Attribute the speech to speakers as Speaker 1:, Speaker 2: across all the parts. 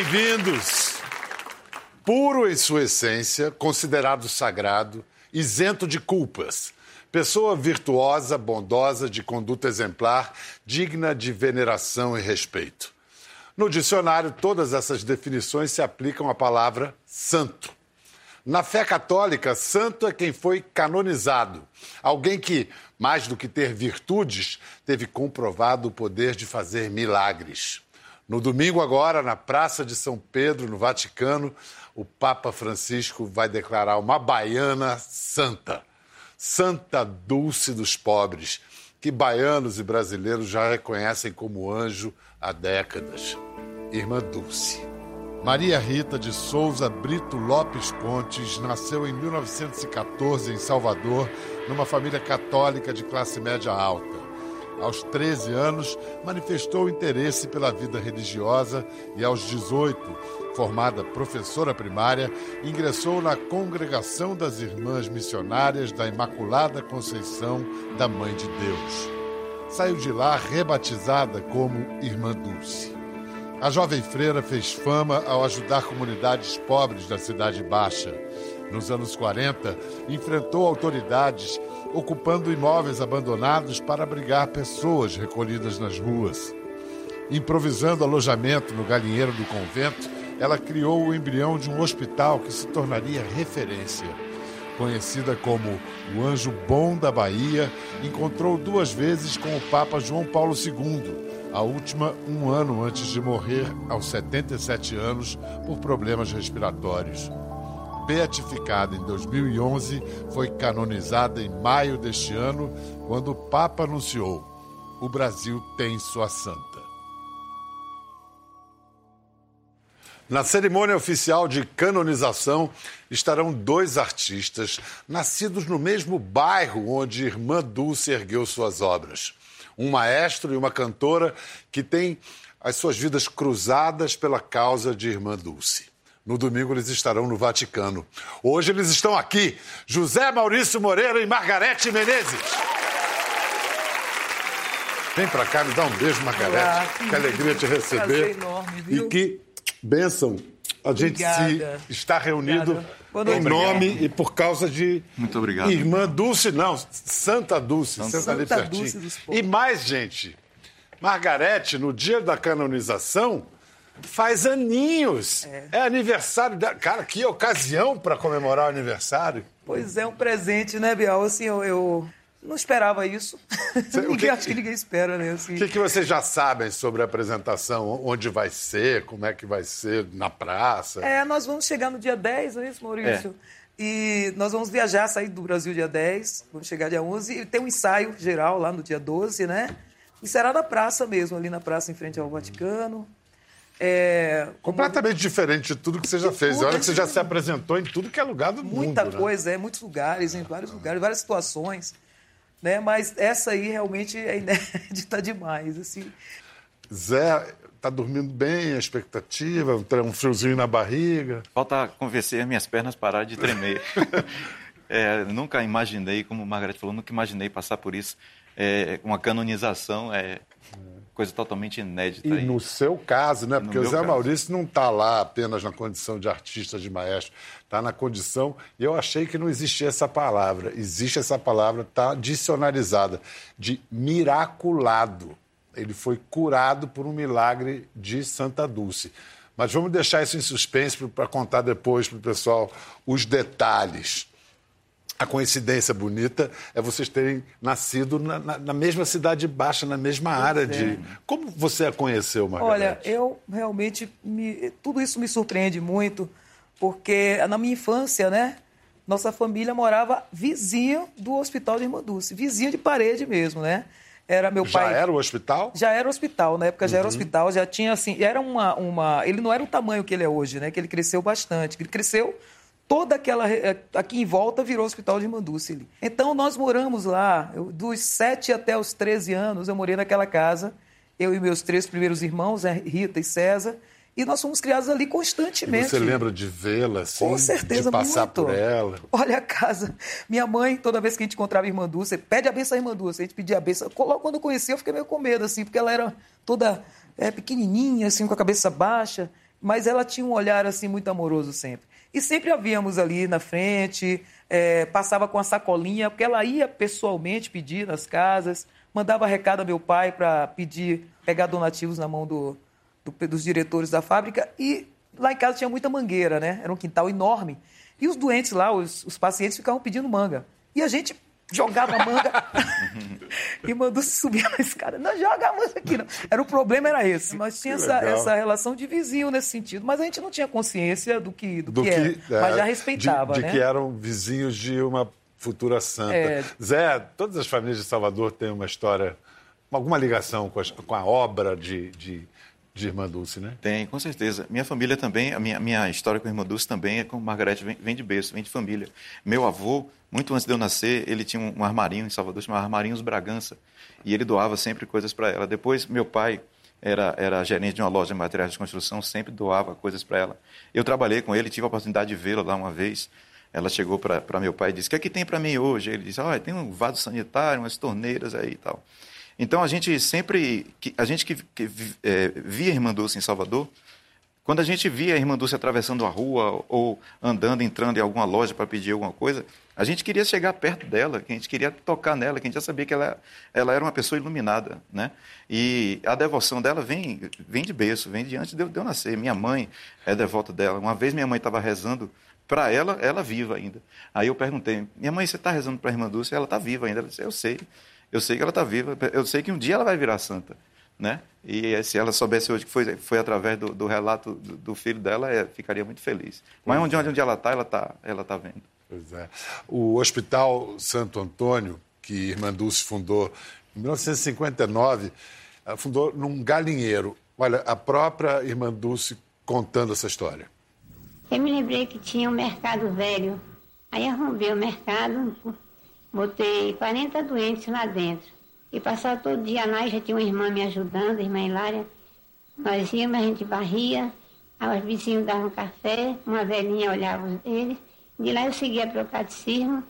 Speaker 1: bem-vindos. Puro em sua essência, considerado sagrado, isento de culpas. Pessoa virtuosa, bondosa, de conduta exemplar, digna de veneração e respeito. No dicionário, todas essas definições se aplicam à palavra santo. Na fé católica, santo é quem foi canonizado. Alguém que, mais do que ter virtudes, teve comprovado o poder de fazer milagres. No domingo, agora, na Praça de São Pedro, no Vaticano, o Papa Francisco vai declarar uma baiana santa. Santa Dulce dos Pobres, que baianos e brasileiros já reconhecem como anjo há décadas. Irmã Dulce. Maria Rita de Souza Brito Lopes Pontes nasceu em 1914 em Salvador, numa família católica de classe média alta. Aos 13 anos, manifestou interesse pela vida religiosa e, aos 18, formada professora primária, ingressou na Congregação das Irmãs Missionárias da Imaculada Conceição da Mãe de Deus. Saiu de lá rebatizada como Irmã Dulce. A jovem freira fez fama ao ajudar comunidades pobres da Cidade Baixa. Nos anos 40, enfrentou autoridades ocupando imóveis abandonados para abrigar pessoas recolhidas nas ruas. Improvisando alojamento no galinheiro do convento, ela criou o embrião de um hospital que se tornaria referência. Conhecida como o Anjo Bom da Bahia, encontrou duas vezes com o Papa João Paulo II a última um ano antes de morrer, aos 77 anos, por problemas respiratórios. Beatificada em 2011, foi canonizada em maio deste ano, quando o Papa anunciou: o Brasil tem sua santa. Na cerimônia oficial de canonização estarão dois artistas nascidos no mesmo bairro onde Irmã Dulce ergueu suas obras um maestro e uma cantora que têm as suas vidas cruzadas pela causa de Irmã Dulce. No domingo eles estarão no Vaticano. Hoje eles estão aqui, José Maurício Moreira e Margarete Menezes. Vem para cá, me dá um beijo, Margarete. Que alegria te receber.
Speaker 2: Enorme, viu?
Speaker 1: E que bênção a gente
Speaker 2: Obrigada.
Speaker 1: se está reunido
Speaker 2: Obrigada.
Speaker 1: em nome e por causa de
Speaker 3: Muito obrigado.
Speaker 1: Irmã Dulce, não, Santa Dulce,
Speaker 3: Santa-
Speaker 2: Santa
Speaker 1: pertinho.
Speaker 2: Dulce.
Speaker 1: E mais, gente, Margarete, no dia da canonização, faz aninhos. É, aniversário dela. Cara, que ocasião para comemorar o aniversário.
Speaker 2: Pois é, um presente, né, Bial? Assim, eu, eu não esperava isso.
Speaker 1: Cê- o
Speaker 2: ninguém,
Speaker 1: que
Speaker 2: acho
Speaker 1: que-
Speaker 2: ninguém espera, né? Assim.
Speaker 1: O que, que vocês já sabem sobre a apresentação? Onde vai ser? Como é que vai ser? Na praça?
Speaker 2: É, nós vamos chegar no dia 10, não é isso, Maurício? E nós vamos viajar, sair do Brasil dia 10, vamos chegar dia 11 e tem um ensaio geral lá no dia 12, né? E será na praça mesmo, ali na praça em frente ao Vaticano. É, como
Speaker 1: Completamente diferente de tudo que você já
Speaker 2: De
Speaker 1: fez.
Speaker 2: tudo,
Speaker 1: Olha que você já se apresentou em tudo que é lugar do
Speaker 2: muita
Speaker 1: mundo. né?
Speaker 2: coisa, é, muitos lugares, em vários lugares, várias situações. Né? Mas essa aí realmente é inédita demais. Assim.
Speaker 1: Zé, tá dormindo bem, a expectativa, tem um friozinho na barriga.
Speaker 3: Falta convencer as minhas pernas parar de tremer. É, nunca imaginei, como o Margarete falou, nunca imaginei passar por isso. É, uma canonização é coisa totalmente inédita.
Speaker 1: E
Speaker 3: aí.
Speaker 1: no seu caso, né?
Speaker 3: No
Speaker 1: Porque o Zé
Speaker 3: caso.
Speaker 1: Maurício não está lá apenas na condição de artista, de maestro. Está na condição. E eu achei que não existia essa palavra. Existe essa palavra, está dicionarizada, de miraculado. Ele foi curado por um milagre de Santa Dulce. Mas vamos deixar isso em suspense para contar depois para o pessoal os detalhes. A coincidência bonita é vocês terem nascido na, na- na mesma cidade baixa, na mesma área de. Como você a conheceu,
Speaker 2: é. Olha,
Speaker 1: Margarete?
Speaker 2: eu realmente. Me, tudo isso me surpreende muito, porque na minha infância, né? Nossa família morava vizinho do Hospital de Irmã Dulce, vizinho de parede mesmo, né? Era meu
Speaker 1: Já
Speaker 2: pai.
Speaker 1: era o hospital?
Speaker 2: Já era hospital, na época já
Speaker 1: Uhum.
Speaker 2: era hospital, já tinha assim, era uma, uma. Ele não era o tamanho que ele é hoje, né? Que ele cresceu bastante. Ele cresceu, toda aquela. re- Aqui em volta virou hospital de Manduce ali. Então nós moramos lá, eu- dos 7 até os 13 anos, eu morei naquela casa, eu e meus três primeiros irmãos, né, Rita e César, e nós fomos criados ali
Speaker 1: E
Speaker 2: constantemente.
Speaker 1: você lembra de vê-la, assim?
Speaker 2: Com certeza,
Speaker 1: De passar
Speaker 2: muito.
Speaker 1: por ela?
Speaker 2: Olha a casa. Minha mãe, toda vez que a gente encontrava a irmã Dulce, pede a benção à irmã Dulce. A gente pedia a benção. Logo quando eu conheci, eu fiquei meio com medo, assim, porque ela era toda é, pequenininha, assim, com a cabeça baixa. mas ela tinha um olhar assim muito amoroso sempre. E sempre a víamos ali na frente, é, passava com a sacolinha, porque ela ia pessoalmente pedir nas casas, mandava recado a meu pai para pedir, pegar donativos na mão do, do, dos diretores da fábrica. E lá em casa tinha muita mangueira, né? Era um quintal enorme. E os doentes lá, os, os pacientes, ficavam pedindo manga. E a gente jogava manga e mandou subir a escada. Não joga a manga aqui, não. Era o problema era esse. Mas tinha essa, essa, relação de vizinho nesse sentido. Mas a gente não tinha consciência do que, do, do que, era. É, mas já respeitava,
Speaker 1: de,
Speaker 2: de
Speaker 1: né? que eram vizinhos de uma futura santa. É... Zé, todas as famílias de Salvador têm uma história, alguma ligação com a, com a obra de, de de Irmã Dulce, né?
Speaker 3: Tem, com certeza. Minha família também, a minha, minha história com a Irmã Dulce também é com Margarete, vem, vem, de berço, vem de família. Meu avô, muito antes de eu nascer, ele tinha um, um armarinho em Salvador, chamado Armarinhos Bragança, e ele doava sempre coisas para ela. Depois, meu pai era, era gerente de uma loja de materiais de construção, sempre doava coisas para ela. Eu trabalhei com ele, tive a oportunidade de vê-la lá uma vez. Ela chegou para meu pai e disse: O que é que tem para mim hoje? Ele disse: oh, tem um vaso sanitário, umas torneiras aí e tal. Então a gente sempre, a gente que, que é, via a Irmã Dulce em Salvador, quando a gente via a Irmã Dulce atravessando a rua ou andando, entrando em alguma loja para pedir alguma coisa, a gente queria chegar perto dela, que a gente queria tocar nela, que a gente já sabia que ela, ela era uma pessoa iluminada, né? E a devoção dela vem, vem de berço, vem de antes de eu, de eu nascer. Minha mãe é devota dela. Uma vez minha mãe estava rezando para ela, ela viva ainda. Aí eu perguntei, minha mãe, você está rezando para a Irmã Dulce? Ela está viva ainda. Ela disse, eu sei. Eu sei que ela está viva, eu sei que um dia ela vai virar santa. Né? E se ela soubesse hoje que foi, foi através do, do relato do, do, filho dela, é, ficaria muito feliz. Mas onde, onde, onde ela está, ela está ela tá vendo.
Speaker 1: Pois é. O Hospital Santo Antônio, que Irmã Dulce fundou em 1959, ela fundou num galinheiro. Olha, a própria Irmã Dulce contando essa história.
Speaker 4: Eu me lembrei que tinha um mercado velho. Aí arrombei o mercado, Botei 40 doentes lá dentro. E passava todo dia lá, já tinha uma irmã me ajudando, a irmã Hilária. Nós íamos, a gente varria, os vizinhos davam café, uma velhinha olhava eles. De lá eu seguia para o catecismo.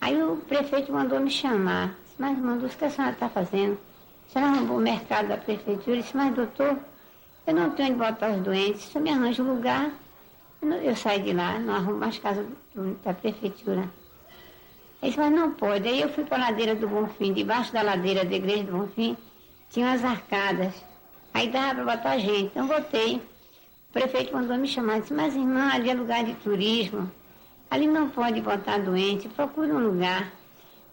Speaker 4: Aí o prefeito mandou me chamar. Disse, mas mandou, o que a senhora está fazendo? A senhora arrumou o mercado da prefeitura? Eu disse, mas doutor, eu não tenho onde botar os doentes. Se eu me arranjo lugar, eu saio de lá, não arrumo mais casa da prefeitura. Ele falou, não pode. Aí eu fui para a ladeira do Bonfim, debaixo da ladeira da igreja do Bonfim, tinha umas arcadas. Aí dava para botar gente. Então botei. O prefeito mandou me chamar, disse, mas irmã, ali é lugar de turismo. Ali não pode botar doente, procura um lugar.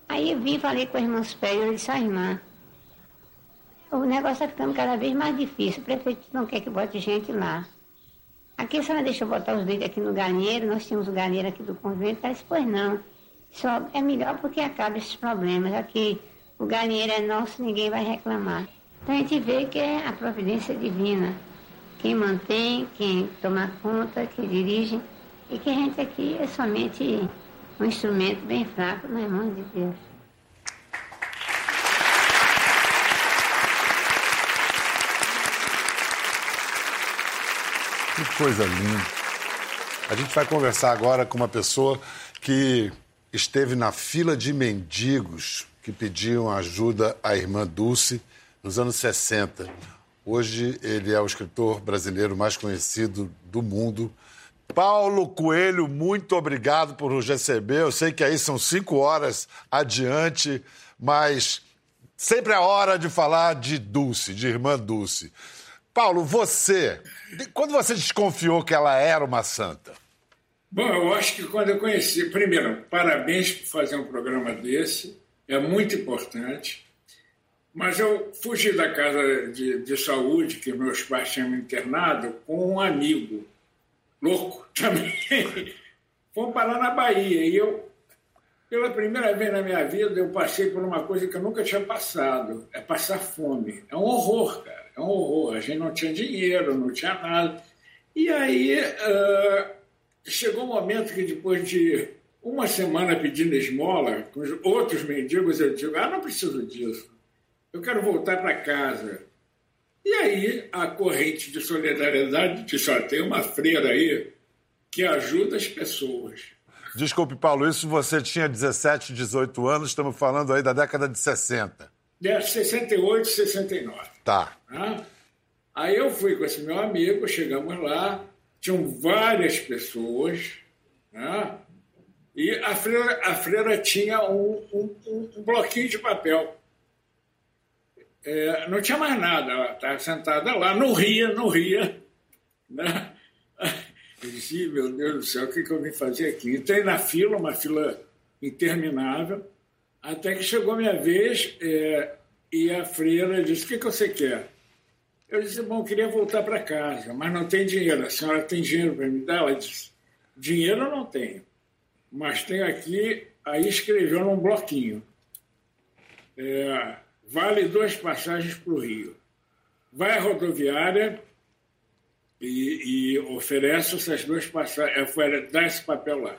Speaker 4: Aí eu vim e falei com a irmã superior, disse, ah, irmã, o negócio está ficando cada vez mais difícil, o prefeito não quer que bote gente lá. Aqui a senhora deixou botar os dentes aqui no galinheiro, nós tínhamos o galinheiro aqui do convento, ela disse, pois não. Só é melhor porque acaba esses problemas. Aqui o galinheiro é nosso, ninguém vai reclamar. Então a gente vê que é a providência divina. Quem mantém, quem toma conta, quem dirige. E que a gente aqui é somente um instrumento bem fraco nas mãos de Deus.
Speaker 1: Que coisa linda. A gente vai conversar agora com uma pessoa que esteve na fila de mendigos que pediam ajuda à irmã Dulce nos anos 60. Hoje ele é o escritor brasileiro mais conhecido do mundo. Paulo Coelho, muito obrigado por nos receber. Eu sei que aí são cinco horas adiante, mas sempre é hora de falar de Dulce, de irmã Dulce. Paulo, você, quando você desconfiou que ela era uma santa?
Speaker 5: Bom, eu acho que quando eu conheci, primeiro, parabéns por fazer um programa desse, é muito importante. Mas eu fugi da casa de, de saúde que meus pais tinham me internado com um amigo, louco também. Fomos parar na Bahia e eu, pela primeira vez na minha vida, eu passei por uma coisa que eu nunca tinha passado: é passar fome. É um horror, cara, é um horror. A gente não tinha dinheiro, não tinha nada. E aí. Uh, chegou um momento que depois de uma semana pedindo esmola com os outros mendigos, eu digo, ah, não preciso disso. Eu quero voltar para casa. E aí a corrente de solidariedade diz, ó, tem uma freira aí que ajuda as pessoas.
Speaker 1: Desculpe, Paulo, isso você tinha 17, 18 anos, estamos falando aí da década de 60.
Speaker 5: De 68, 69.
Speaker 1: Tá.
Speaker 5: Ah? Aí eu fui com esse meu amigo, chegamos lá, tinham várias pessoas, né? e a freira, a freira tinha um, um, um bloquinho de papel. É, não tinha mais nada, ela estava sentada lá, não ria, não ria. Né? Eu disse, meu Deus do céu, o que, que eu vim fazer aqui? Entrei na fila, uma fila interminável, até que chegou a minha vez é, e a freira disse, o que, que você quer? Eu disse, bom, queria voltar para casa, mas não tem dinheiro. A senhora tem dinheiro para me dar? Ela disse, dinheiro eu não tenho, mas tenho aqui, aí escreveu num bloquinho. É, vale duas passagens para o Rio. Vai à rodoviária e, e oferece essas duas passagens, é, dá esse papel lá.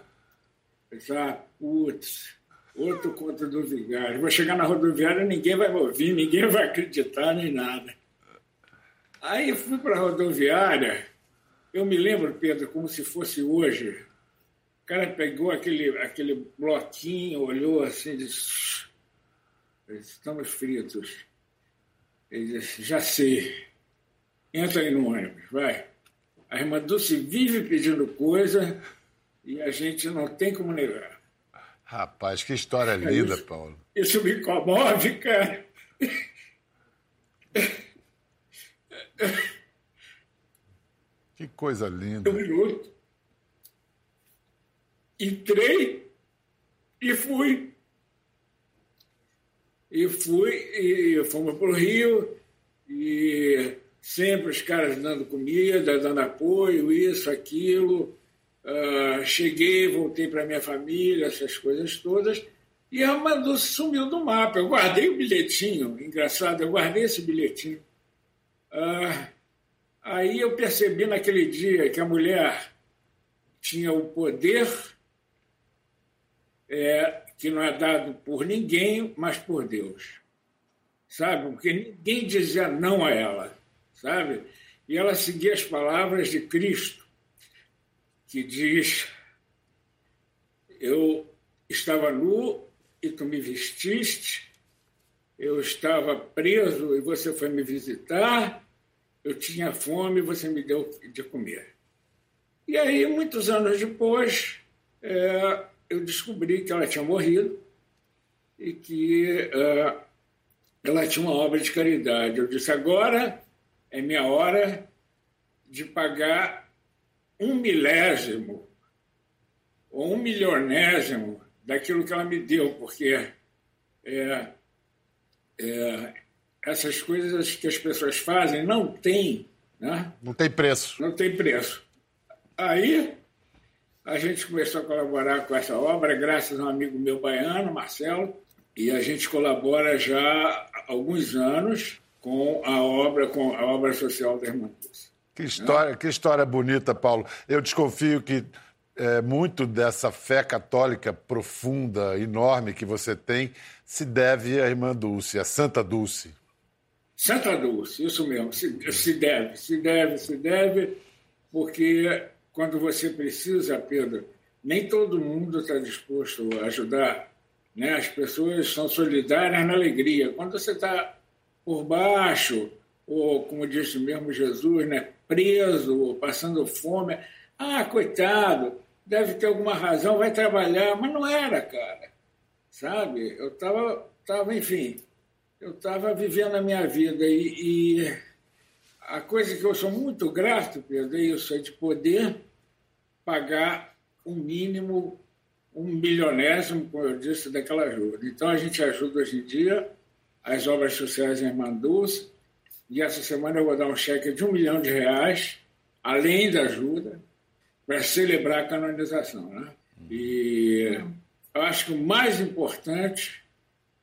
Speaker 5: Eu disse, ah, putz, outro conta do vigário. Vou chegar na rodoviária, ninguém vai me ouvir, ninguém vai acreditar nem nada. Aí fui para a rodoviária, eu me lembro, Pedro, como se fosse hoje. O cara pegou aquele, aquele bloquinho, olhou assim e disse: Estamos fritos. Ele disse: Já sei. Entra aí no ônibus, vai. A irmã Dulce vive pedindo coisa e a gente não tem como negar.
Speaker 1: Rapaz, que história linda, isso, Paulo.
Speaker 5: Isso me comove, cara.
Speaker 1: Que coisa linda.
Speaker 5: Um minuto. Entrei e fui. E fui, e fomos para o Rio, e sempre os caras dando comida, dando apoio, isso, aquilo. Uh, cheguei, voltei para minha família, essas coisas todas. E a Mandu sumiu do mapa. Eu guardei o bilhetinho, engraçado, eu guardei esse bilhetinho. Ah, aí eu percebi naquele dia que a mulher tinha o poder é, que não é dado por ninguém, mas por Deus. Sabe? Porque ninguém dizia não a ela, sabe? E ela seguia as palavras de Cristo, que diz: Eu estava nu e tu me vestiste, eu estava preso e você foi me visitar, eu tinha fome, você me deu de comer. E aí, muitos anos depois, é, eu descobri que ela tinha morrido e que é, ela tinha uma obra de caridade. Eu disse: agora é minha hora de pagar um milésimo ou um milionésimo daquilo que ela me deu, porque é, é, essas coisas que as pessoas fazem não tem. Né?
Speaker 1: Não tem preço.
Speaker 5: Não tem preço. Aí a gente começou a colaborar com essa obra, graças a um amigo meu baiano, Marcelo, e a gente colabora já há alguns anos com a obra, com a obra social da Irmã
Speaker 1: Que história, né? que história bonita, Paulo. Eu desconfio que é, muito dessa fé católica profunda, enorme que você tem, se deve à Irmã Dulce, à Santa Dulce.
Speaker 5: Santa Dulce, isso mesmo, se, se deve, se deve, se deve, porque quando você precisa, Pedro, nem todo mundo está disposto a ajudar. Né? As pessoas são solidárias na alegria. Quando você está por baixo, ou como disse mesmo Jesus, né? preso, ou passando fome, ah, coitado, deve ter alguma razão, vai trabalhar, mas não era, cara. Sabe? Eu estava, tava, enfim, eu estava vivendo a minha vida e, e, a coisa que eu sou muito grato, Pedro, é isso, é de poder pagar um mínimo, um milionésimo, como eu disse, daquela ajuda. Então, a gente ajuda hoje em dia as obras sociais em Mandus, e essa semana eu vou dar um cheque de um milhão de reais, além da ajuda, para celebrar a canonização. Né? E eu acho que o mais importante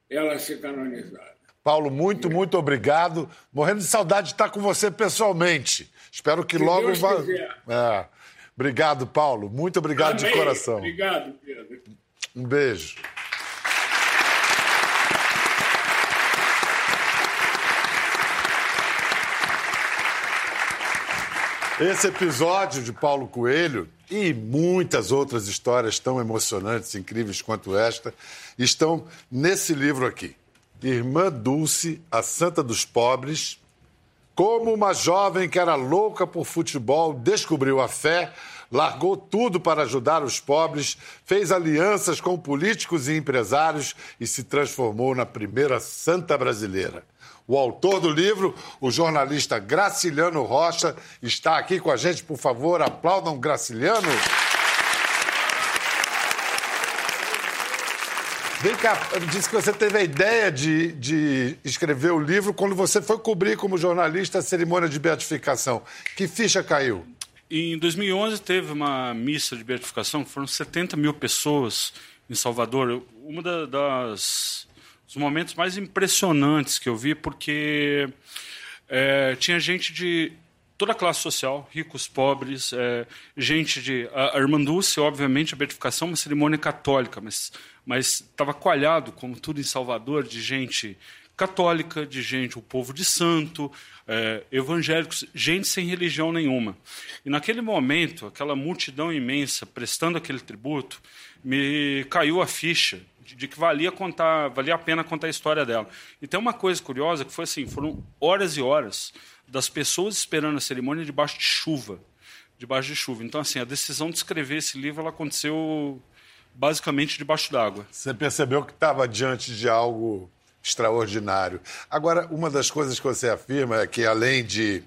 Speaker 5: é ela ser canonizada.
Speaker 1: Paulo, muito, muito obrigado. Morrendo de saudade de estar com você pessoalmente. Espero que
Speaker 5: Se
Speaker 1: logo
Speaker 5: Deus
Speaker 1: vá. É. Obrigado, Paulo. Muito obrigado
Speaker 5: Amém.
Speaker 1: de coração.
Speaker 5: Obrigado, Pedro.
Speaker 1: Um beijo. Esse episódio de Paulo Coelho e muitas outras histórias tão emocionantes, incríveis quanto esta, estão nesse livro aqui. Irmã Dulce, a Santa dos Pobres, Como uma jovem que era louca por futebol descobriu a fé, largou tudo para ajudar os pobres, fez alianças com políticos e empresários e se transformou na primeira santa brasileira. O autor do livro, o jornalista Graciliano Rocha, está aqui com a gente. Por favor, aplaudam Graciliano. Vem cá, disse que você teve a ideia de, de escrever o livro quando você foi cobrir como jornalista a cerimônia de beatificação. Que ficha caiu?
Speaker 6: Em 2011 teve uma missa de beatificação, foram 70 mil pessoas em Salvador. Das dos momentos mais impressionantes que eu vi, porque é, tinha gente de toda a classe social, ricos, pobres, é, gente de a, a Dulce, obviamente a beatificação é uma cerimônia católica, mas mas estava coalhado, como tudo em Salvador, de gente católica, de gente, o povo de santo, é, evangélicos, gente sem religião nenhuma. E naquele momento, aquela multidão imensa prestando aquele tributo, me caiu a ficha de, de, que valia contar, valia a pena contar a história dela. E tem uma coisa curiosa que foi assim, foram horas e horas das pessoas esperando a cerimônia debaixo de chuva, debaixo de chuva. Então assim, a decisão de escrever esse livro ela aconteceu basicamente debaixo d'água.
Speaker 1: Você percebeu que estava diante de algo extraordinário. Agora, uma das coisas que você afirma é que, além de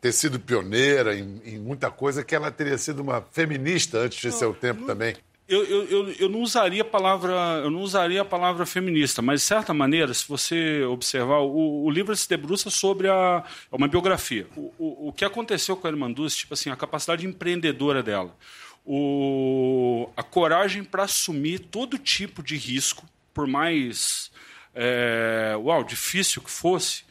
Speaker 1: ter sido pioneira em, em muita coisa, que ela teria sido uma feminista antes de não, seu tempo
Speaker 6: não,
Speaker 1: também.
Speaker 6: Eu, eu, eu, não usaria a palavra eu não usaria a palavra feminista, mas de certa maneira, se você observar, o, o livro se debruça sobre a é uma biografia. O, o, o que aconteceu com a Irmã Dulce, tipo assim, a capacidade empreendedora dela o, a coragem para assumir todo tipo de risco, por mais é, uau, difícil que fosse,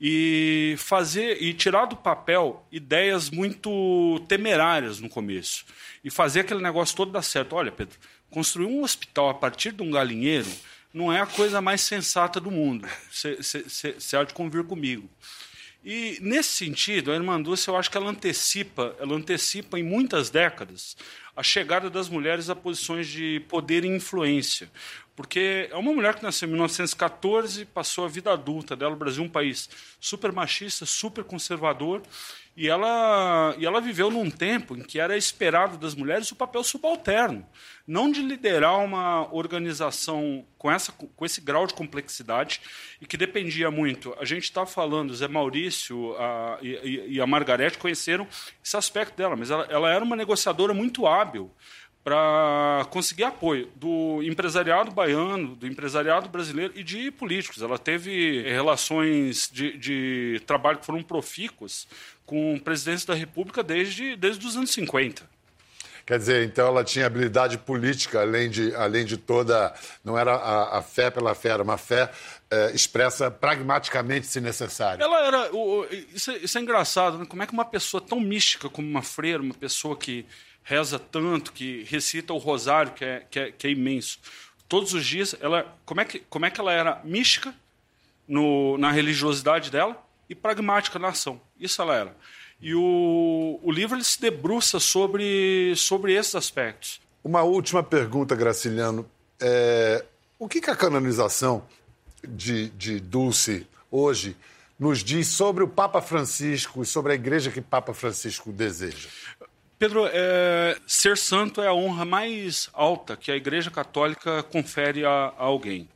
Speaker 6: e fazer e tirar do papel ideias muito temerárias no começo e fazer aquele negócio todo dar certo. Olha, Pedro, construir um hospital a partir de um galinheiro não é a coisa mais sensata do mundo. Você há de convir comigo. E nesse sentido, a Irmã Dulce, eu acho que ela antecipa, ela antecipa em muitas décadas a chegada das mulheres a posições de poder e influência. Porque é uma mulher que nasceu em 1914, passou a vida adulta dela, o Brasil é um país super machista, super conservador, e ela, e ela viveu num tempo em que era esperado das mulheres o papel subalterno, não de liderar uma organização com, essa, com esse grau de complexidade e que dependia muito. A gente está falando, Zé Maurício a, e, e, a Margarete conheceram esse aspecto dela, mas ela, ela era uma negociadora muito hábil para conseguir apoio do empresariado baiano, do empresariado brasileiro e de políticos. Ela teve relações de, de trabalho que foram profícuas com presidentes da República desde, desde os anos 50.
Speaker 1: Quer dizer, então ela tinha habilidade política, além de, além de toda. Não era a, a fé pela fé, era uma fé é, expressa pragmaticamente, se necessário.
Speaker 6: Ela era. O, isso, é, isso, é, engraçado, né? Como é que uma pessoa tão mística como uma freira, uma pessoa que reza tanto, que recita o rosário, que é, que é, que é imenso, todos os dias, ela, como, é que, como é que ela era mística no, na religiosidade dela e pragmática na ação? Isso ela era. E o, o livro ele se debruça sobre, sobre esses aspectos.
Speaker 1: Uma última pergunta, Graciliano. É, o que, que a canonização de, de Dulce hoje nos diz sobre o Papa Francisco e sobre a igreja que Papa Francisco deseja?
Speaker 6: Pedro, é, ser santo é a honra mais alta que a Igreja Católica confere a, a alguém.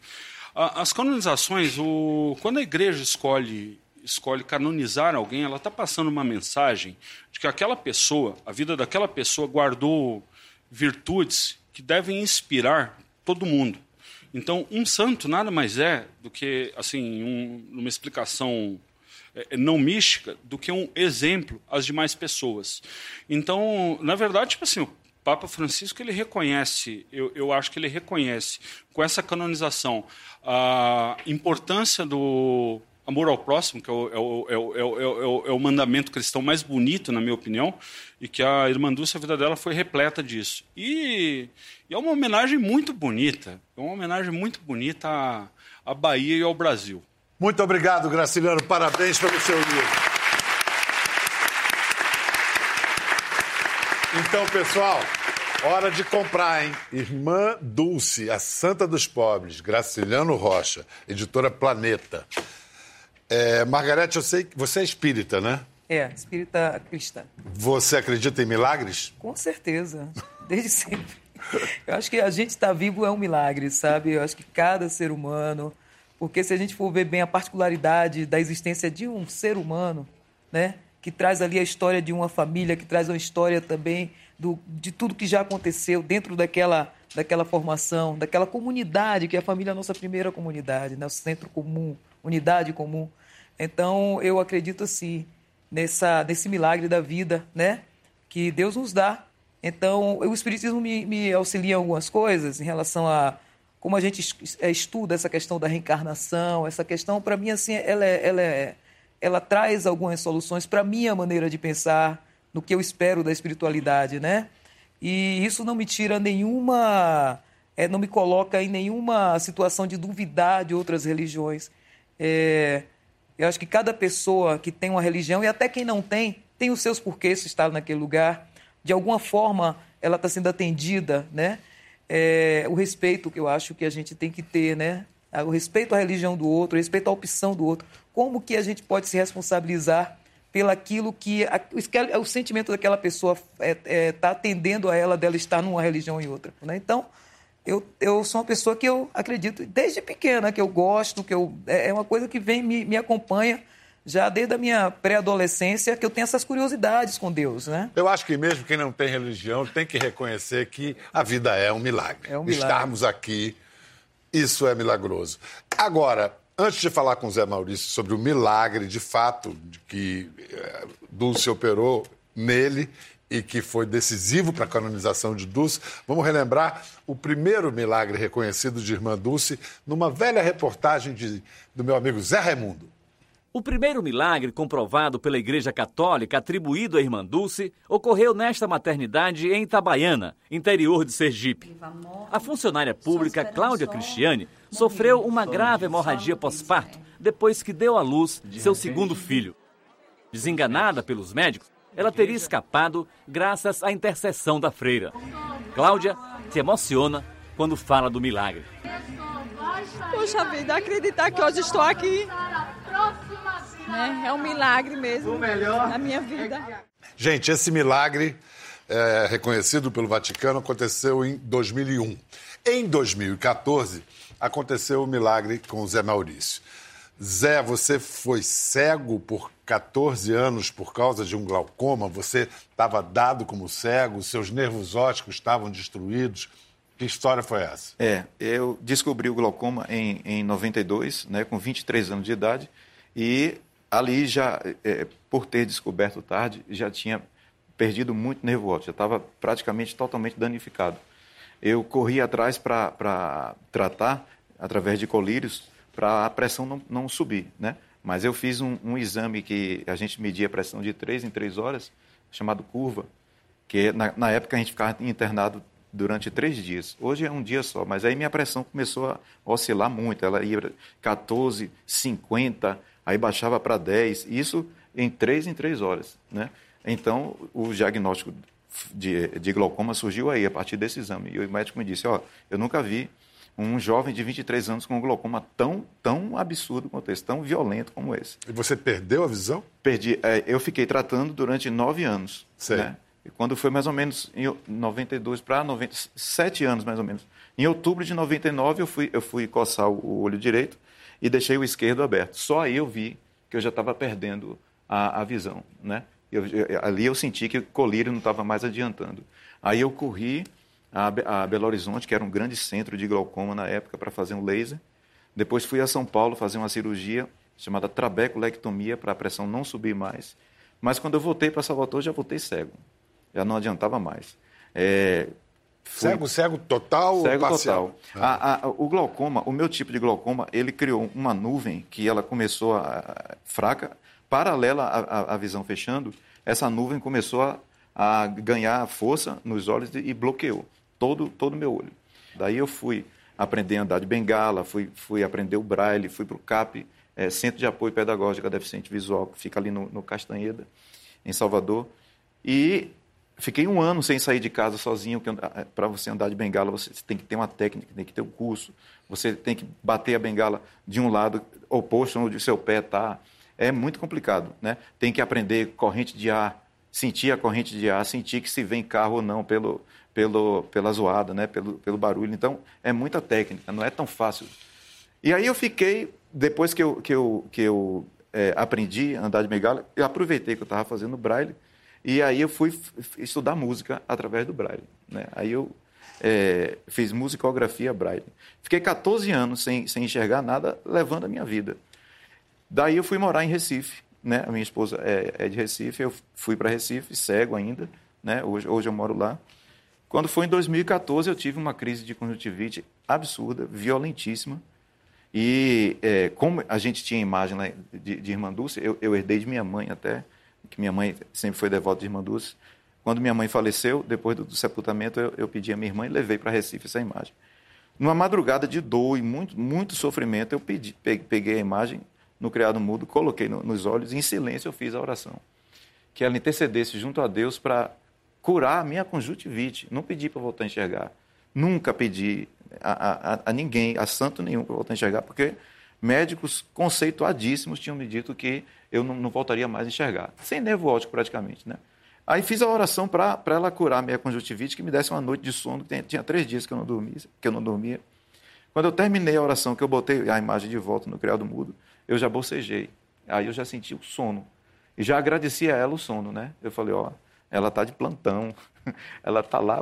Speaker 6: A, as canonizações, o, quando a Igreja escolhe escolhe canonizar alguém, ela está passando uma mensagem de que aquela pessoa, a vida daquela pessoa guardou virtudes que devem inspirar todo mundo. Então, um santo nada mais é do que, assim, um, uma explicação não mística do que um exemplo às demais pessoas. Então, na verdade, tipo assim, o Papa Francisco ele reconhece, eu, eu acho que ele reconhece com essa canonização a importância do amor ao próximo, que é o, é o, é o, é o, mandamento cristão mais bonito, na minha opinião, e que a Irmã Dulce, a vida dela foi repleta disso. E, e, é uma homenagem muito bonita, é uma homenagem muito bonita à, à Bahia e ao Brasil.
Speaker 1: Muito obrigado, Graciliano. Parabéns pelo seu livro. Então, pessoal, hora de comprar, hein? Irmã Dulce, a Santa dos Pobres, Graciliano Rocha, editora Planeta. É, Margarete, eu sei que você é espírita, né?
Speaker 2: É, espírita cristã.
Speaker 1: Você acredita em milagres?
Speaker 2: Com certeza, desde sempre. Eu acho que a gente estar vivo é um milagre, sabe? Eu acho que cada ser humano, porque se a gente for ver bem a particularidade da existência de um ser humano, né? Que traz ali a história de uma família, que traz uma história também do, de tudo que já aconteceu dentro daquela, daquela formação, daquela comunidade, que é a família é a nossa primeira comunidade, né? o centro comum, unidade comum. Então, eu acredito assim, nessa, nesse milagre da vida, né? Que Deus nos dá. Então, o Espiritismo me, me auxilia em algumas coisas em relação a como a gente é, estuda essa questão da reencarnação, essa questão, para mim, assim, ela, é, ela, é, ela traz algumas soluções para a minha maneira de pensar, no que eu espero da espiritualidade, né? E isso não me tira nenhuma, é, não me coloca em nenhuma situação de duvidar de outras religiões. É, eu acho que cada pessoa que tem uma religião, e até quem não tem, tem os seus porquês estar naquele lugar. De alguma forma, ela está sendo atendida, né? É, o respeito que eu acho que a gente tem que ter, né? O respeito à religião do outro, o respeito à opção do outro. Como que a gente pode se responsabilizar pelaquilo que a, o, o sentimento daquela pessoa está é, é, tá atendendo a ela dela estar numa religião e outra. Né? Então, eu, eu sou uma pessoa que eu acredito desde pequena, que eu gosto, que eu, é, é uma coisa que vem me, me acompanha já desde a minha pré-adolescência, que eu tenho essas curiosidades com Deus, né?
Speaker 1: Eu acho que mesmo quem não tem religião tem que reconhecer que a vida é um milagre.
Speaker 2: É um milagre.
Speaker 1: Estarmos aqui, isso é milagroso. Agora, antes de falar com o Zé Maurício sobre o milagre, de fato, de que é, Dulce operou nele e que foi decisivo para a canonização de Dulce, vamos relembrar o primeiro milagre reconhecido de Irmã Dulce numa velha reportagem de, do meu amigo Zé Raimundo.
Speaker 7: O primeiro milagre comprovado pela Igreja Católica atribuído à Irmã Dulce ocorreu nesta maternidade em Itabaiana, interior de Sergipe. A funcionária pública Cláudia Cristiane sofreu uma grave hemorragia pós-parto depois que deu à luz seu segundo filho. Desenganada pelos médicos, ela teria escapado graças à intercessão da freira. Cláudia se emociona quando fala do milagre.
Speaker 8: Puxa vida, acreditar que hoje estou aqui né? é um milagre mesmo na minha vida.
Speaker 1: Gente, esse milagre é, reconhecido pelo Vaticano aconteceu em 2001. Em 2014, aconteceu o milagre com o Zé Maurício. Zé, você foi cego por 14 anos por causa de um glaucoma, você estava dado como cego, seus nervos ópticos estavam destruídos. Que história foi essa?
Speaker 3: É, eu descobri o glaucoma em, em 92, né, com 23 anos de idade, e ali já, é, por ter descoberto tarde, já tinha perdido muito nervo óptico, já estava praticamente totalmente danificado. Eu corri atrás para tratar, através de colírios, para a pressão não, não, subir, né? Mas eu fiz um, um, exame que a gente media a pressão de três em três horas, chamado curva, que na, na, época a gente ficava internado durante três dias. Hoje é um dia só, mas aí minha pressão começou a oscilar muito. Ela ia 14, 50, aí baixava para 10, isso em três em três horas, né? Então, o diagnóstico de, de glaucoma surgiu aí, a partir desse exame. E o médico me disse, ó, oh, eu nunca vi um jovem de 23 anos com glaucoma tão, tão absurdo quanto esse, tão violento como esse.
Speaker 1: E você perdeu a visão?
Speaker 3: Perdi. É, eu fiquei tratando durante nove anos.
Speaker 1: Certo. Né?
Speaker 3: E quando foi mais ou menos em 92 para 97 anos, mais ou menos. Em outubro de 99, eu fui, eu fui coçar o olho direito e deixei o esquerdo aberto. Só aí eu vi que eu já estava perdendo a, a visão, né? Eu, eu, ali eu senti que o colírio não estava mais adiantando. Aí eu corri a, Belo Horizonte, que era um grande centro de glaucoma na época, para fazer um laser. Depois fui a São Paulo fazer uma cirurgia chamada trabeculectomia, para a pressão não subir mais. Mas quando eu voltei para Salvador, já voltei cego. Já não adiantava mais. É,
Speaker 1: fui... Cego, cego total
Speaker 3: cego
Speaker 1: ou parcial?
Speaker 3: total. Ah. A, a, o glaucoma, o meu tipo de glaucoma, ele criou uma nuvem que ela começou a, fraca, paralela à, à visão fechando, essa nuvem começou a, a ganhar força nos olhos e bloqueou todo todo o meu olho. Daí eu fui aprender a andar de bengala, fui, fui aprender o braille, fui para o CAP, é, Centro de Apoio Pedagógico a Deficiente Visual, que fica ali no, no Castanheda, em Salvador. E Fiquei um ano sem sair de casa sozinho, para você andar de bengala você tem que ter uma técnica, tem que ter um curso, você tem que bater a bengala de um lado oposto onde o seu pé está. É muito complicado, né? Tem que aprender corrente de ar, sentir a corrente de ar, sentir que se vem carro ou não pelo, pelo, pela zoada, né? pelo, pelo barulho. Então, é muita técnica, não é tão fácil. E aí eu fiquei, depois que eu, que eu, que eu é, aprendi a andar de bengala, eu aproveitei que eu estava fazendo braille, e aí eu fui estudar música através do braille. Né? Aí eu é, fiz musicografia braille. Fiquei 14 anos sem, sem enxergar nada, levando a minha vida. Daí eu fui morar em Recife, né? A minha esposa é, é de Recife, eu fui para Recife, cego ainda, né? Hoje, hoje eu moro lá. Quando foi em 2014, eu tive uma crise de conjuntivite absurda, violentíssima. E é, como a gente tinha imagem de, de Irmã Dulce, eu, eu, herdei de minha mãe até, que minha mãe sempre foi devota de Irmã Dulce. Quando minha mãe faleceu, depois do, do sepultamento, eu, eu, pedi a minha irmã e levei para Recife essa imagem. Numa madrugada de dor e muito, muito sofrimento, eu pedi, peguei a imagem no criado mudo, coloquei no, nos olhos e em silêncio eu fiz a oração. Que ela intercedesse junto a Deus para curar a minha conjuntivite. Não pedi para voltar a enxergar. Nunca pedi a, a, a ninguém, a santo nenhum, para voltar a enxergar, porque médicos conceituadíssimos tinham me dito que eu não, não voltaria mais a enxergar. Sem nervo óptico, praticamente, né? Aí fiz a oração para ela curar a minha conjuntivite, que me desse uma noite de sono, que tinha três dias que eu não dormia, que eu não dormia. Quando eu terminei a oração, que eu botei a imagem de volta no criado mudo, eu já bocejei. Aí eu já senti o sono. E já agradeci a ela o sono, né? Eu falei, ó, ela está de plantão, ela está lá,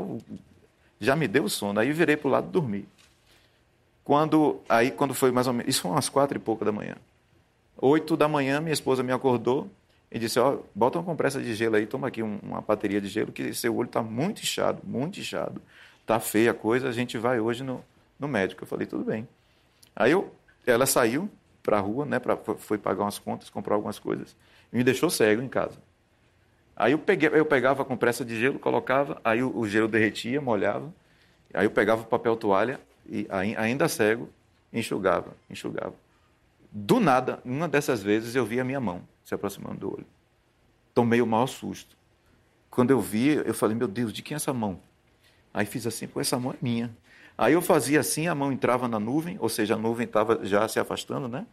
Speaker 3: já me deu o sono. Aí virei para o lado dormir. Quando, aí quando foi mais ou menos, isso foi umas quatro e pouca da manhã. Oito da manhã, minha esposa me acordou e disse, ó, bota uma compressa de gelo aí, toma aqui uma bateria de gelo, que seu olho está muito inchado, muito inchado. Está feia a coisa, a gente vai hoje no, no médico. Eu falei, tudo bem. Aí eu, ela saiu, para a rua, né, pra, foi pagar umas contas, comprar algumas coisas, e me deixou cego em casa. Aí eu, peguei, eu pegava a compressa de gelo, colocava, aí o, o gelo derretia, molhava, aí eu pegava o papel toalha, e ainda cego, enxugava, enxugava. Do nada, uma dessas vezes, eu vi a minha mão se aproximando do olho. Tomei o maior susto. Quando eu vi, eu falei, meu Deus, de quem é essa mão? Aí fiz assim, pô, essa mão é minha. Aí eu fazia assim, a mão entrava na nuvem, ou seja, a nuvem estava já se afastando, né?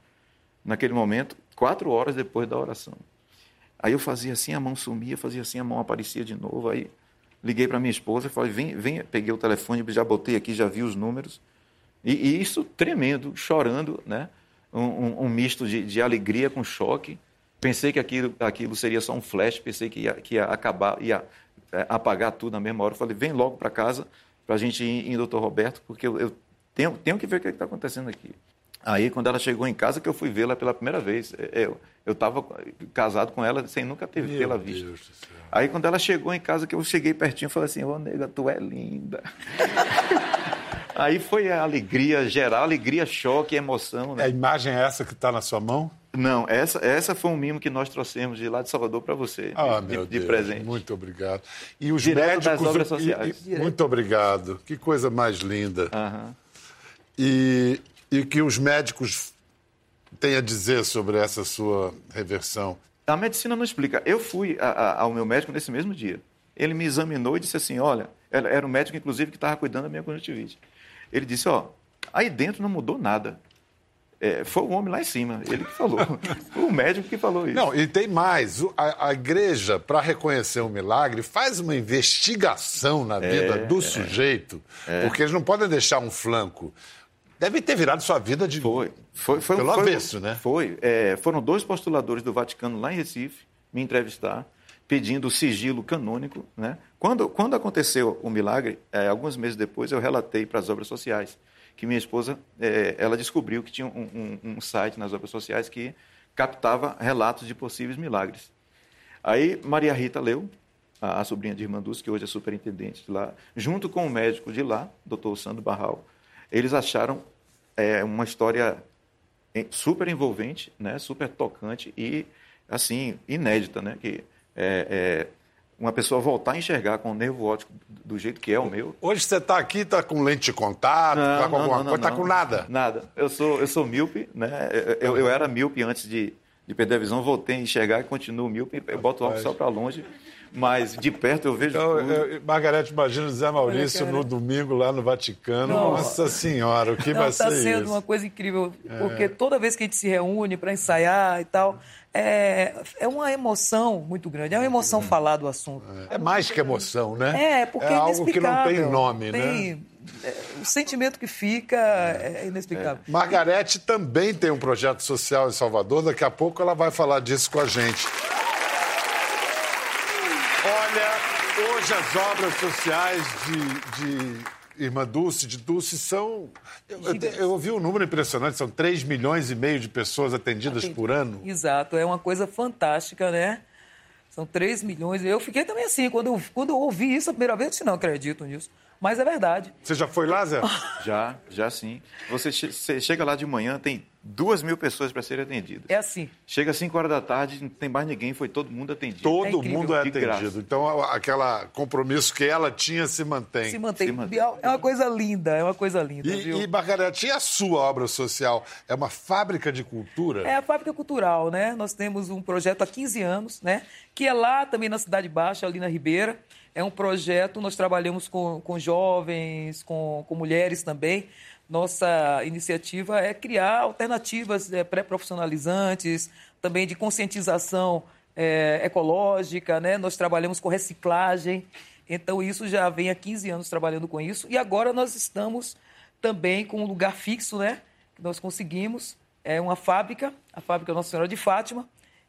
Speaker 3: Naquele momento, quatro horas depois da oração. Aí eu fazia assim, a mão sumia, fazia assim, a mão aparecia de novo. Aí liguei para minha esposa falei, vem, vem, peguei o telefone, já botei aqui, já vi os números. E, e isso tremendo, chorando, né? Um, um, um misto de, de, alegria com choque. Pensei que aquilo, aquilo seria só um flash, pensei que ia, que ia acabar, ia é, apagar tudo na mesma hora. Falei, vem logo para casa, para a gente ir em Doutor Roberto, porque eu, eu tenho, tenho que ver o que é está acontecendo aqui. Aí, quando ela chegou em casa, que eu fui vê-la pela primeira vez. É, eu estava casado com ela sem nunca ter tê-la visto. Aí, quando ela chegou em casa, que eu cheguei pertinho, falei assim, ô, nega, tu é linda. Aí foi a alegria geral, alegria, choque, emoção. Né?
Speaker 1: A imagem é essa que está na sua mão?
Speaker 3: Não, essa, essa foi um mimo que nós trouxemos de lá de Salvador para você,
Speaker 1: ah,
Speaker 3: de,
Speaker 1: meu
Speaker 3: de,
Speaker 1: Deus,
Speaker 3: presente.
Speaker 1: Muito obrigado. E os
Speaker 3: Direto
Speaker 1: médicos.
Speaker 3: Das obras sociais.
Speaker 1: E, e, muito obrigado. Que coisa mais linda.
Speaker 3: Uhum.
Speaker 1: E, e que os médicos têm a dizer sobre essa sua reversão?
Speaker 3: A medicina não explica. Eu fui a, a, ao meu médico nesse mesmo dia. Ele me examinou e disse assim: olha, era o médico, inclusive, que estava cuidando da minha conjuntivite. Ele disse: Ó, aí dentro não mudou nada. É, foi o homem lá em cima, ele que falou. foi o médico que falou isso.
Speaker 1: Não, e tem mais. A, a igreja, para reconhecer o um milagre, faz uma investigação na é, vida do é, sujeito, é. porque eles não podem deixar um flanco. Deve ter virado sua vida de.
Speaker 3: Foi. Foi, foi
Speaker 1: pelo
Speaker 3: foi,
Speaker 1: avesso, né?
Speaker 3: Foi. É, foram dois postuladores do Vaticano lá em Recife me entrevistar, pedindo sigilo canônico, né? Quando, quando aconteceu o milagre, é, alguns meses depois, eu relatei para as obras sociais que minha esposa é, ela descobriu que tinha um, um, um, site nas obras sociais que captava relatos de possíveis milagres. Aí Maria Rita leu, a, sobrinha de Irmã Dulce, que hoje é superintendente de lá, junto com o médico de lá, doutor Sandro Barral, eles acharam é, uma história super envolvente, né, super tocante e assim inédita, né, que é, é uma pessoa voltar a enxergar com o nervo óptico do jeito que é o meu.
Speaker 1: Hoje você está aqui, está com lente de contato, está com alguma coisa, está com nada?
Speaker 3: Nada. Eu sou, eu sou míope, né? Eu, eu era míope antes de, de perder a visão, voltei a enxergar e continuo míope, eu boto o óculos só para longe. Mas de perto eu vejo
Speaker 1: Eu,
Speaker 3: tudo.
Speaker 1: eu, Margarete, imagina o Zé Maurício no domingo lá no Vaticano.
Speaker 2: Não.
Speaker 1: Nossa Senhora, o que
Speaker 2: Não,
Speaker 1: vai
Speaker 2: está
Speaker 1: ser
Speaker 2: sendo
Speaker 1: isso?
Speaker 2: uma coisa incrível, porque toda vez que a gente se reúne para ensaiar e tal, é, é uma emoção muito grande, é uma emoção falar do assunto.
Speaker 1: É mais que emoção, né?
Speaker 2: É, porque é,
Speaker 1: é algo que não tem nome, né?
Speaker 2: Tem- é, o sentimento que fica é inexplicável.
Speaker 1: Margarete também tem um projeto social em Salvador. Daqui a pouco ela vai falar disso com a gente. Olha, hoje as obras sociais de, de Irmã Dulce, de Dulce, são. Eu, eu, ouvi um número impressionante, são 3 milhões e meio de pessoas atendidas por ano.
Speaker 2: Exato, é uma coisa fantástica, né? São 3 milhões. Eu fiquei também assim, quando eu, quando eu ouvi isso a primeira vez, eu disse, não acredito nisso. Mas é verdade.
Speaker 1: Você já foi lá, Zé?
Speaker 3: Já, já sim. Você, che- você chega lá de manhã, tem duas mil pessoas para serem atendidas.
Speaker 2: É assim.
Speaker 3: Chega às 5 horas da tarde, não tem mais ninguém, foi todo mundo atendido.
Speaker 1: Todo
Speaker 2: É
Speaker 1: mundo é
Speaker 3: graça.
Speaker 1: atendido. Então, aquele compromisso que ela tinha se mantém.
Speaker 2: Se mantém.
Speaker 3: Se mantém.
Speaker 2: É uma coisa linda, é uma coisa linda, viu?
Speaker 1: E, e, Margarete, e a sua obra social? É uma fábrica de cultura?
Speaker 2: É a fábrica cultural, né? Nós temos um projeto há 15 anos, né? Que é lá também na Cidade Baixa, ali na Ribeira. É um projeto, nós trabalhamos com, com jovens, com, com mulheres também. Nossa iniciativa é criar alternativas é, pré-profissionalizantes, também de conscientização é, ecológica, né? Nós trabalhamos com reciclagem. Então, isso já vem há 15 anos trabalhando com isso. E agora nós estamos também com um lugar fixo, né? Que nós conseguimos. É uma fábrica, a fábrica Nossa Senhora de Fátima.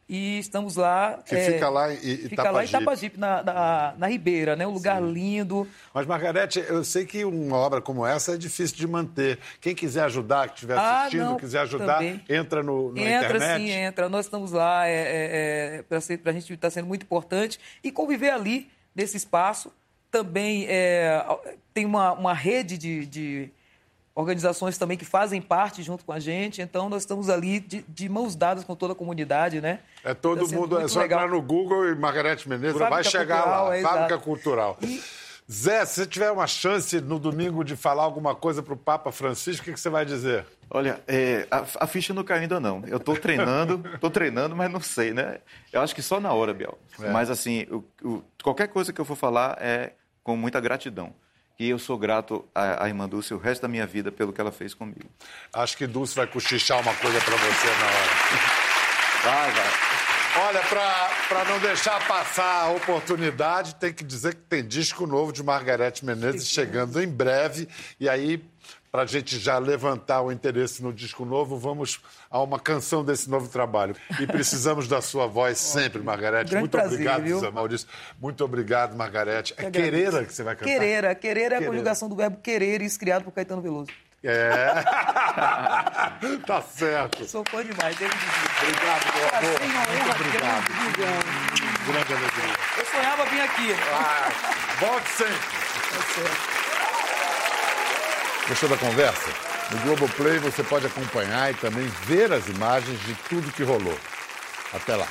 Speaker 2: E estamos lá.
Speaker 1: Que
Speaker 2: é,
Speaker 1: fica lá em I-
Speaker 2: Fica lá em
Speaker 1: Itapajipe.
Speaker 2: Itapajipe, na, na, na Ribeira, né? Um lugar lindo.
Speaker 1: Mas, Margarete, eu sei que uma obra como essa é difícil de manter. Quem quiser ajudar, que estiver
Speaker 2: Ah,
Speaker 1: assistindo,
Speaker 2: não,
Speaker 1: quiser ajudar,
Speaker 2: também.
Speaker 1: entra no, na
Speaker 2: entra
Speaker 1: internet.
Speaker 2: sim, entra. Nós estamos lá, é, é, para a gente está sendo muito importante. E conviver ali, nesse espaço, também é, tem uma, uma rede de, de organizações também que fazem parte junto com a gente. Então, nós estamos ali de, de mãos dadas com toda a comunidade, né?
Speaker 1: É todo
Speaker 2: Tá
Speaker 1: mundo, é só
Speaker 2: legal.
Speaker 1: entrar no Google e Margarete Menezes
Speaker 2: Fábrica
Speaker 1: vai chegar
Speaker 2: Cultural,
Speaker 1: lá.
Speaker 2: é,
Speaker 1: Fábrica
Speaker 2: exato.
Speaker 1: Cultural.
Speaker 2: E-
Speaker 1: Zé, se você tiver uma chance no domingo de falar alguma coisa para o Papa Francisco, o que, que você vai dizer?
Speaker 3: Olha, é, a, a ficha não caiu ainda não. Eu estou treinando, estou treinando, mas não sei, né? Eu acho que só na hora, Biel.
Speaker 1: É.
Speaker 3: Mas assim, o- o- qualquer coisa que eu for falar é com muita gratidão. E eu sou grato à, à irmã Dulce o resto da minha vida pelo que ela fez comigo.
Speaker 1: Acho que Dulce vai cochichar uma coisa para você na hora.
Speaker 3: Vai, vai.
Speaker 1: Olha, para não deixar passar a oportunidade, tem que dizer que tem disco novo de Margarete Menezes chegando em breve. E aí, para a gente já levantar o interesse no disco novo, vamos a uma canção desse novo trabalho. E precisamos da sua voz sempre, Margarete.
Speaker 2: grande
Speaker 1: Muito
Speaker 2: prazer,
Speaker 1: obrigado,
Speaker 2: viu?
Speaker 1: Zé Maurício. Muito obrigado, Margarete. É quereira que você vai cantar?
Speaker 2: Quereira. Quereira é a conjugação do verbo querer, isso criado por Caetano Veloso.
Speaker 1: É. tá certo.
Speaker 2: Sou fã demais, dizer.
Speaker 1: Obrigado, meu
Speaker 2: Assim,
Speaker 1: amor.
Speaker 2: uma honra
Speaker 1: Muito obrigado.
Speaker 2: grande,
Speaker 1: grande. Alegria.
Speaker 2: Eu sonhava vir aqui.
Speaker 1: Ah, volte sempre. Gostou da conversa? No Globoplay você pode acompanhar e também ver as imagens de tudo que rolou. Até lá.